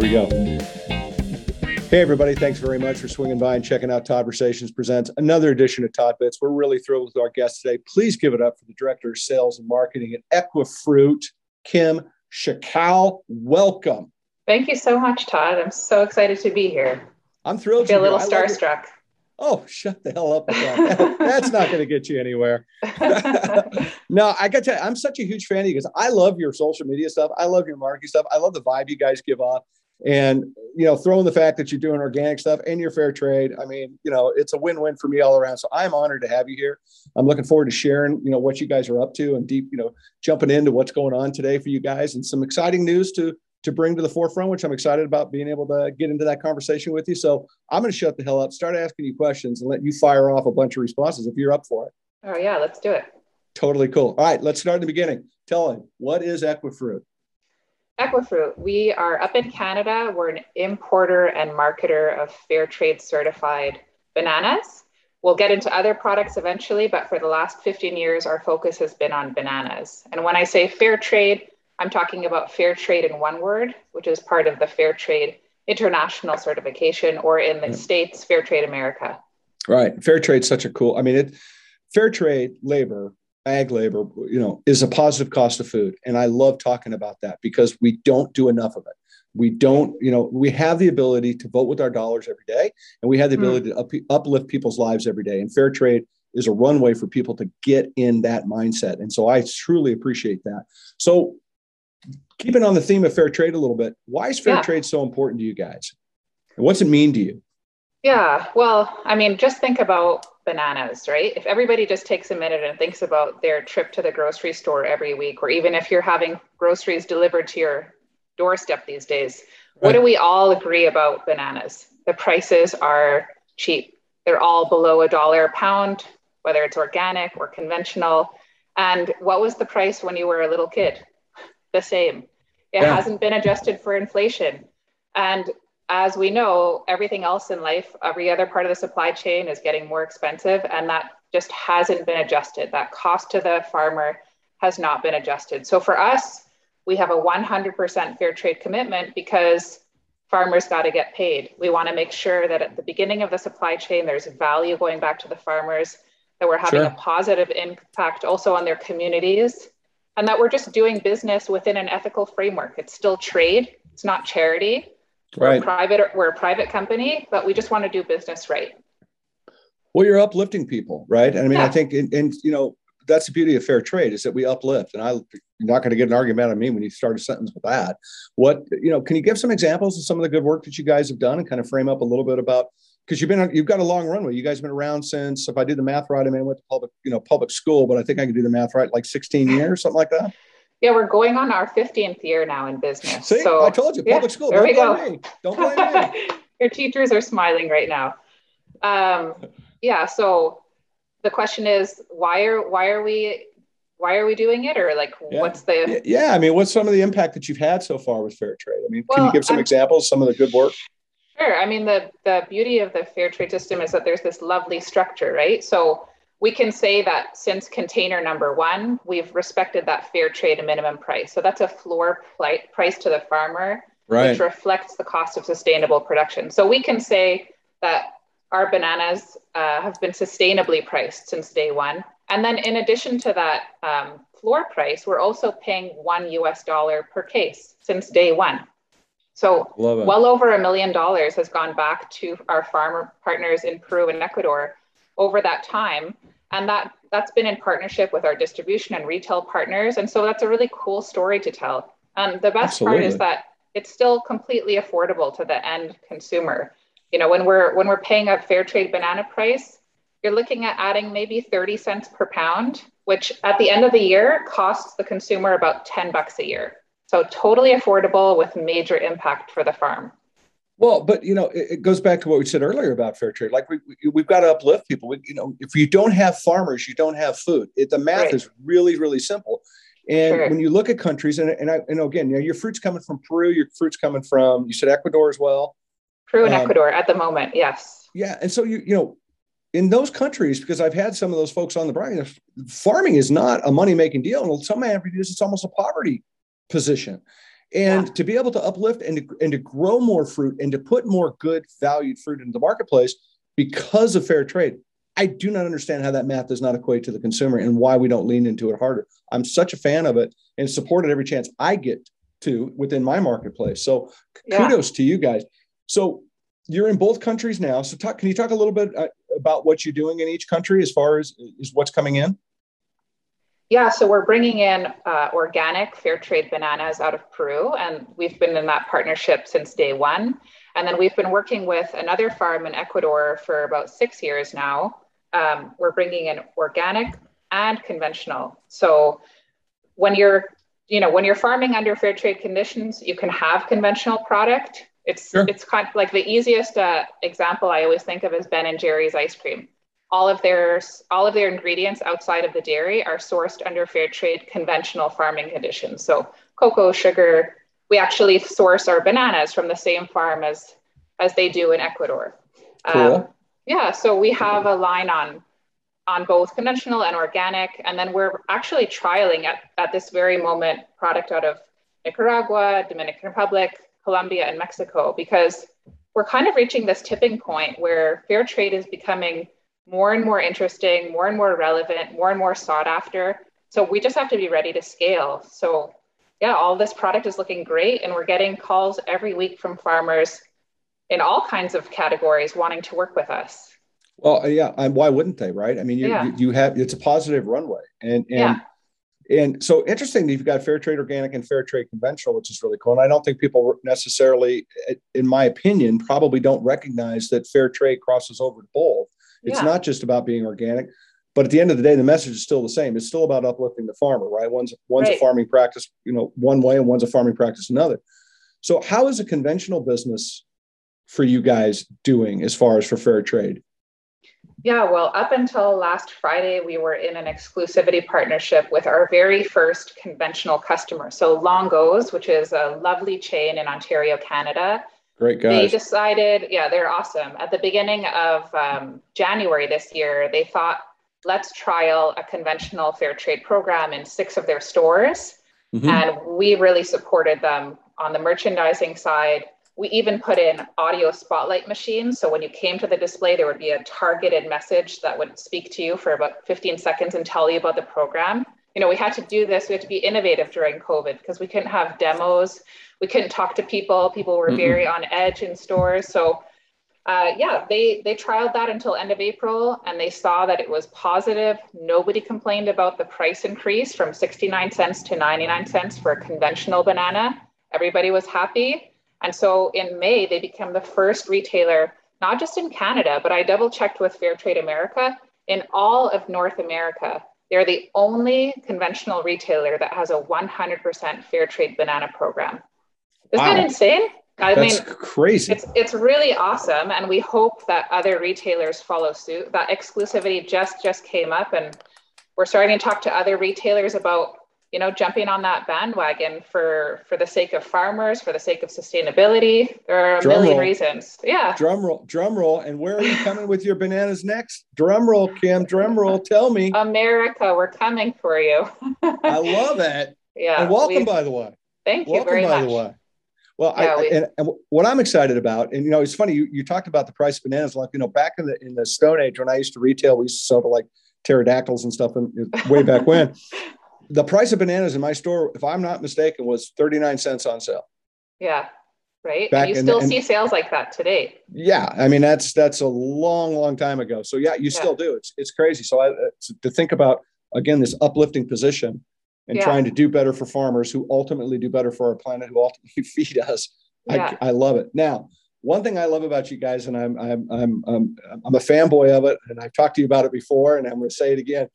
Here we go. Hey, everybody. Thanks very much for swinging by and checking out Todd Conversations Presents another edition of Todd Bits. We're really thrilled with our guest today. Please give it up for the Director of Sales and Marketing at Equifruit, Kim Chackal. Welcome. Thank you so much, Todd. I'm so excited to be here. I'm thrilled. I feel a little starstruck. Oh, shut the hell up that. That's not going to get you anywhere. no, I got to I'm such a huge fan of you because I love your social media stuff. I love your marketing stuff. I love the vibe you guys give off. And, you know, throwing the fact that you're doing organic stuff and your fair trade, I mean, you know, it's a win-win for me all around. So I'm honored to have you here. I'm looking forward to sharing, you know, what you guys are up to and deep, you know, jumping into what's going on today for you guys and some exciting news to to bring to the forefront, which I'm excited about being able to get into that conversation with you. So I'm going to shut the hell up, start asking you questions, and let you fire off a bunch of responses if you're up for it. Oh yeah, let's do it. Totally cool. All right, let's start at the beginning. Tell me, what is Equifruit? Equifruit, we are up in Canada. We're an importer and marketer of fair trade certified bananas. We'll get into other products eventually, but for the last 15 years, our focus has been on bananas. And when I say fair trade, I'm talking about fair trade in one word, which is part of the Fairtrade International certification, or in the yeah. States, Fairtrade America. Right. Fair trade such a cool, I mean, it fair trade labor, ag labor, you know, is a positive cost of food. And I love talking about that because we don't do enough of it. We don't, you know, we have the ability to vote with our dollars every day, and we have the hmm. ability mm. to up, uplift people's lives every day. And fair trade is a runway for people to get in that mindset. And so I truly appreciate that. So keeping on the theme of fair trade a little bit, why is fair yeah. trade so important to you guys? And what's it mean to you? Yeah, well, I mean, just think about bananas, right? If everybody just takes a minute and thinks about their trip to the grocery store every week, or even if you're having groceries delivered to your doorstep these days, right. what do we all agree about bananas? The prices are cheap. They're all below a dollar a pound, whether it's organic or conventional. And what was the price when you were a little kid? the same. It yeah. hasn't been adjusted for inflation. And as we know, everything else in life, every other part of the supply chain is getting more expensive, and that just hasn't been adjusted. That cost to the farmer has not been adjusted. So for us, we have a 100% fair trade commitment because farmers got to get paid. We want to make sure that at the beginning of the supply chain, there's value going back to the farmers, that we're having sure. a positive impact also on their communities, and that we're just doing business within an ethical framework. It's still trade, it's not charity. Right. We're private, we're a private company, but we just want to do business right. Well, you're uplifting people, right? And I mean, yeah. I think, and, you know, that's the beauty of fair trade is that we uplift. And I, you're not going to get an argument out of me when you start a sentence with that. What, you know, can you give some examples of some of the good work that you guys have done and kind of frame up a little bit about because you've been you've got a long runway. You guys have been around since, if I did the math right, I mean, I went to public, you know, public school, but I think I can do the math right, like 16 years, something like that. Yeah, we're going on our 15th year now in business. See, so, I told you, public yeah, school. There Don't we go. Me. Don't blame me. Your teachers are smiling right now. Um, yeah. So the question is, why are why are we why are we doing it, or like yeah. what's the? Yeah, I mean, what's some of the impact that you've had so far with fair trade? I mean, well, can you give some I'm, examples, some of the good work? Sure. I mean, the, the beauty of the fair trade system is that there's this lovely structure, right? So we can say that since container number one, we've respected that fair trade minimum price. So that's a floor price to the farmer, right. which reflects the cost of sustainable production. So we can say that our bananas uh, have been sustainably priced since day one. And then in addition to that um, floor price, we're also paying one US dollar per case since day one. So well over a million dollars has gone back to our farmer partners in Peru and Ecuador over that time. And that that's been in partnership with our distribution and retail partners. And so that's a really cool story to tell. And the best Absolutely. part is that it's still completely affordable to the end consumer. You know, when we're when we're paying a fair trade banana price, you're looking at adding maybe 30 cents per pound, which at the end of the year costs the consumer about 10 bucks a year. So totally affordable with major impact for the farm. Well, but you know, it, it, goes back to what we said earlier about fair trade. Like we, we have got to uplift people. We, you know, if you don't have farmers, you don't have food. It, the math right. is really, really simple. And sure. when you look at countries, and and, I, and again, you know, your fruit's coming from Peru, your fruit's coming from you said Ecuador as well. Peru and um, Ecuador at the moment, yes. Yeah, and so you you know, in those countries, because I've had some of those folks on the brand, farming is not a money making deal, and some areas it's almost a poverty position. And yeah. to be able to uplift and to, and to grow more fruit and to put more good valued fruit into the marketplace because of fair trade. I do not understand how that math does not equate to the consumer and why we don't lean into it harder. I'm such a fan of it and support it every chance i get to within my marketplace. So yeah. kudos to you guys. So you're in both countries now. So talk, can you talk a little bit uh, about what you're doing in each country as far as is what's coming in yeah, so we're bringing in uh, organic fair trade bananas out of Peru, and we've been in that partnership since day one. And then we've been working with another farm in Ecuador for about six years now. Um, we're bringing in organic and conventional. So when you're, you know, when you're farming under fair trade conditions, you can have conventional product. It's sure. it's kind of like the easiest uh, example I always think of is Ben and Jerry's ice cream all of their all of their ingredients outside of the dairy are sourced under fair trade conventional farming conditions. So cocoa, sugar. We actually source our bananas from the same farm as as they do in Ecuador. Cool. Um, yeah, so we have a line on on both conventional and organic, and then we're actually trialing at, at this very moment product out of Nicaragua, Dominican Republic, Colombia, and Mexico because we're kind of reaching this tipping point where fair trade is becoming more and more interesting, more and more relevant, more and more sought after. So we just have to be ready to scale. So yeah, all this product is looking great and we're getting calls every week from farmers in all kinds of categories wanting to work with us. Well, uh, yeah, and why wouldn't they, right? I mean, you, yeah. you, you have it's a positive runway, and and yeah. and so interesting that you've got fair trade organic and fair trade conventional, which is really cool. And I don't think people necessarily, in my opinion, probably don't recognize that fair trade crosses over to both. It's yeah. not just about being organic, but at the end of the day, the message is still the same. It's still about uplifting the farmer, right? One's one's right. a farming practice, you know, one way, and one's a farming practice another. So, how is a conventional business for you guys doing as far as for fair trade? Yeah, well, up until last Friday, we were in an exclusivity partnership with our very first conventional customer. So Longo's, which is a lovely chain in Ontario, Canada, Great guys. They decided, yeah, they're awesome. At the beginning of um, January this year, they thought, let's trial a conventional fair trade program in six of their stores. Mm-hmm. And we really supported them on the merchandising side. We even put in audio spotlight machines. So when you came to the display, there would be a targeted message that would speak to you for about 15 seconds and tell you about the program. You know, we had to do this, we had to be innovative during COVID because we couldn't have demos we couldn't talk to people. People were mm very on edge in stores. So uh, yeah, they they trialed that until end of April, and they saw that it was positive. Nobody complained about the price increase from 69 cents to 99 cents for a conventional banana. Everybody was happy, and so in May they became the first retailer, not just in Canada, but I double checked with Fairtrade America in all of North America. They're the only conventional retailer that has a 100% fair trade banana program. Isn't wow. that insane? I That's mean, crazy. It's it's really awesome, and we hope that other retailers follow suit. That exclusivity just just came up, and we're starting to talk to other retailers about you know jumping on that bandwagon for for the sake of farmers, for the sake of sustainability. There are a drum million roll. reasons. Yeah. Drum roll, drum roll, and where are you coming with your bananas next? Drum roll, Kim. Drum roll. Tell me. America, we're coming for you. I love it. Yeah. And welcome, by the way. Thank you welcome, very by much. The way. Well, yeah, I, we, and, and, what I'm excited about, and you know, it's funny you, you talked about the price of bananas. Like you know, back in the in the Stone Age when I used to retail, we used to sell to like pterodactyls and stuff, and way back when. the price of bananas in my store, if I'm not mistaken, was 39 cents on sale. Yeah. Right. Back and you still see sales like that today. Yeah. I mean, that's, that's a long, long time ago. So yeah, you yeah. still do. It's, it's crazy. So I, to think about, again, this uplifting position and yeah. trying to do better for farmers who ultimately do better for our planet, who ultimately feed us. Yeah. I, I love it. Now, one thing I love about you guys, and I'm, I'm, I'm, I'm, I'm a fanboy of it, and I've talked to you about it before, and I'm going to say it again.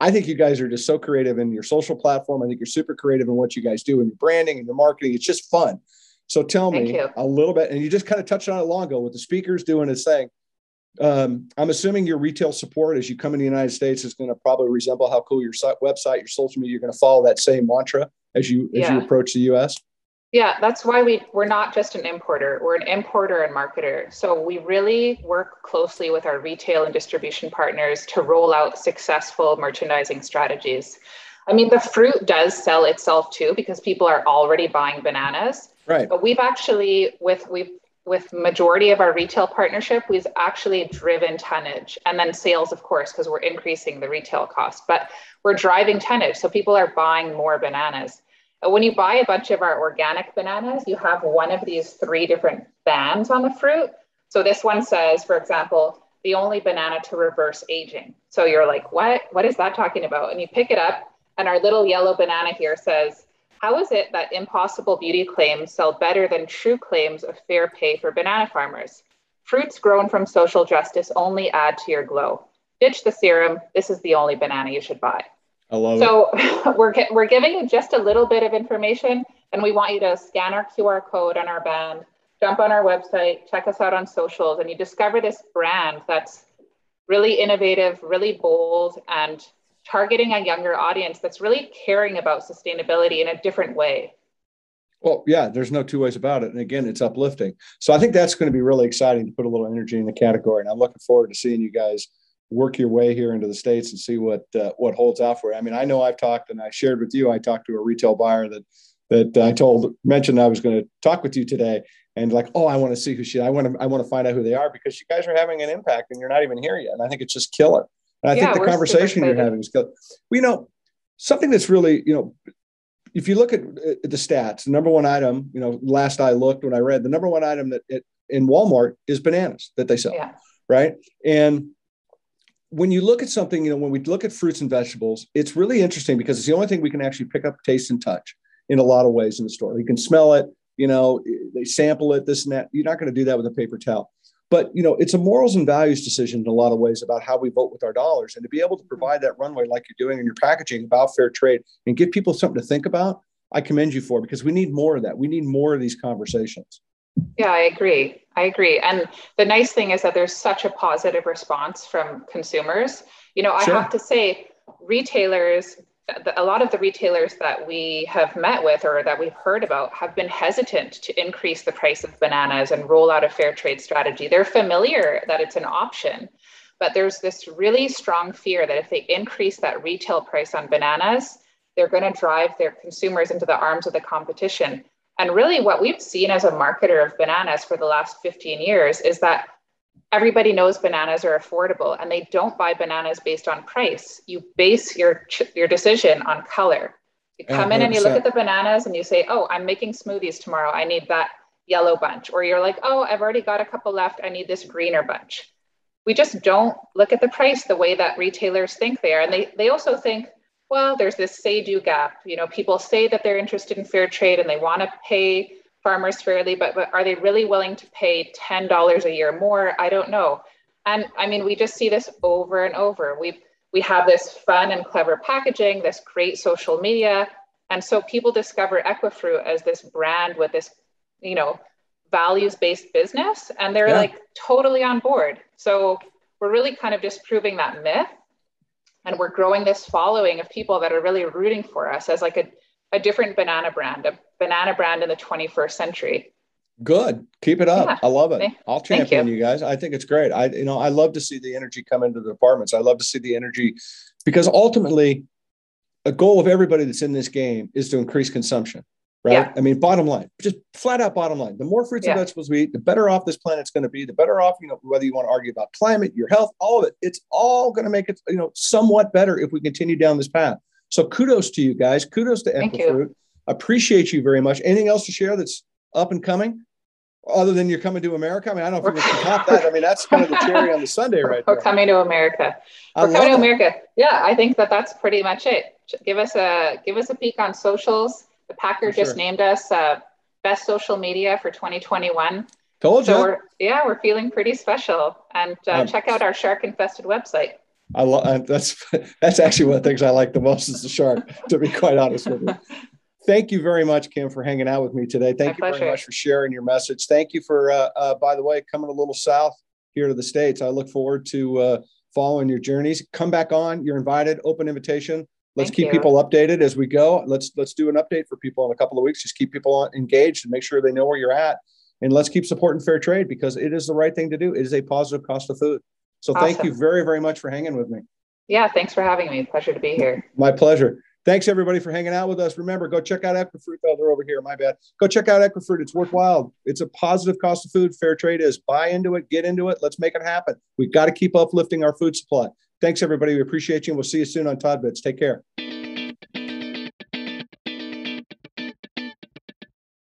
I think you guys are just so creative in your social platform. I think you're super creative in what you guys do in your branding and your marketing. It's just fun. So tell Thank me you. a little bit, and you just kind of touched on it long ago with the speakers doing his thing. Um, I'm assuming your retail support as you come in the United States is going to probably resemble how cool your site, website, your social media, you're going to follow that same mantra as you as yeah. you approach the US. Yeah, that's why we we're not just an importer. We're an importer and marketer. So we really work closely with our retail and distribution partners to roll out successful merchandising strategies. I mean, the fruit does sell itself too because people are already buying bananas. Right. But we've actually, with we've with majority of our retail partnership, we've actually driven tonnage and then sales, of course, because we're increasing the retail cost. But we're driving tonnage, so people are buying more bananas. When you buy a bunch of our organic bananas, you have one of these three different bands on the fruit. So this one says, for example, the only banana to reverse aging. So you're like, what? What is that talking about? And you pick it up, and our little yellow banana here says, how is it that impossible beauty claims sell better than true claims of fair pay for banana farmers? Fruits grown from social justice only add to your glow. Ditch the serum. This is the only banana you should buy. I love so it. we're, we're giving you just a little bit of information, and we want you to scan our QR code on our band, jump on our website, check us out on socials, and you discover this brand that's really innovative, really bold, and targeting a younger audience that's really caring about sustainability in a different way. Well, yeah, there's no two ways about it. And again, it's uplifting. So I think that's going to be really exciting to put a little energy in the category. And I'm looking forward to seeing you guys work your way here into the states and see what uh, what holds out for you. I mean, I know I've talked and I shared with you. I talked to a retail buyer that that I told mentioned I was going to talk with you today, and like, oh, I want to see who she. I want to I want to find out who they are because you guys are having an impact and you're not even here yet. And I think it's just killer. And I yeah, think the conversation you're having is good. We well, you know something that's really you know. If you look at the stats, the number one item, you know, last I looked when I read, the number one item that it, in Walmart is bananas that they sell, yeah. right? And when you look at something, you know, when we look at fruits and vegetables, it's really interesting because it's the only thing we can actually pick up, taste, and touch in a lot of ways in the store. You can smell it, you know, they sample it, this and that. You're not going to do that with a paper towel. But you know, it's a morals and values decision in a lot of ways about how we vote with our dollars. And to be able to provide that runway like you're doing in your packaging about fair trade and give people something to think about, I commend you for because we need more of that. We need more of these conversations. Yeah, I agree. I agree. And the nice thing is that there's such a positive response from consumers. You know, I sure. have to say, retailers, a lot of the retailers that we have met with or that we've heard about have been hesitant to increase the price of bananas and roll out a fair trade strategy. They're familiar that it's an option, but there's this really strong fear that if they increase that retail price on bananas, they're going to drive their consumers into the arms of the competition and really, what we've seen as a marketer of bananas for the last 15 years is that everybody knows bananas are affordable and they don't buy bananas based on price. You base your, your decision on color. You come 100%. in and you look at the bananas and you say, Oh, I'm making smoothies tomorrow. I need that yellow bunch. Or you're like, Oh, I've already got a couple left. I need this greener bunch. We just don't look at the price the way that retailers think they are. And they, they also think, well, there's this say do gap. You know, people say that they're interested in fair trade and they want to pay farmers fairly, but, but are they really willing to pay $10 a year more? I don't know. And I mean, we just see this over and over. We we have this fun and clever packaging, this great social media, and so people discover Equifruit as this brand with this, you know, values-based business, and they're yeah. like totally on board. So we're really kind of disproving that myth and we're growing this following of people that are really rooting for us as like a, a different banana brand a banana brand in the 21st century. Good. Keep it up. Yeah. i love it. I'll champion you. you. guys. I think it's great. I you know i love to see the energy come into the departments. I love to see the energy because ultimately a goal of everybody that's in this game is to increase consumption right? Yeah. I mean, bottom line, just flat out bottom line. The more fruits yeah. and vegetables we eat, the better off this planet's going to be. The better off, you know, whether you want to argue about climate, your health, all of it. It's all going to make it, you know, somewhat better if we continue down this path. So kudos to you guys. Kudos to Equifruit. Appreciate you very much. Anything else to share that's up and coming? Other than you're coming to America, I mean, I don't know if we can top that. I mean, that's kind of the cherry on the sundae, right We're coming to America. We're coming to America. Yeah, I think that that's pretty much it. Give us a give us a peek on socials the Packer just named us uh, best social media for 2021. Told so you. We're, yeah, we're feeling pretty special. And uh, um, check out our shark infested website. I love that's that's actually one of the things I like the most is the shark. to be quite honest with you. Thank you very much, Kim, for hanging out with me today. Thank My you pleasure. very much for sharing your message. Thank you for, uh, uh, by the way, coming a little south here to the states. I look forward to uh, following your journeys. Come back on. You're invited. Open invitation Let's keep you. people updated as we go. Let's let's do an update for people in a couple of weeks. Just keep people engaged and make sure they know where you're at. And let's keep supporting fair trade because it is the right thing to do. It is a positive cost of food. So awesome. thank you very, very much for hanging with me. Yeah, thanks for having me. Pleasure to be here. My pleasure. Thanks everybody for hanging out with us. Remember, go check out Equifruit. Oh, they're over here. My bad. Go check out Equifruit. It's worthwhile. It's a positive cost of food. Fair trade is. Buy into it. Get into it. Let's make it happen. We've got to keep uplifting our food supply. Thanks, everybody. We appreciate you, and we'll see you soon on Todd Bits. Take care.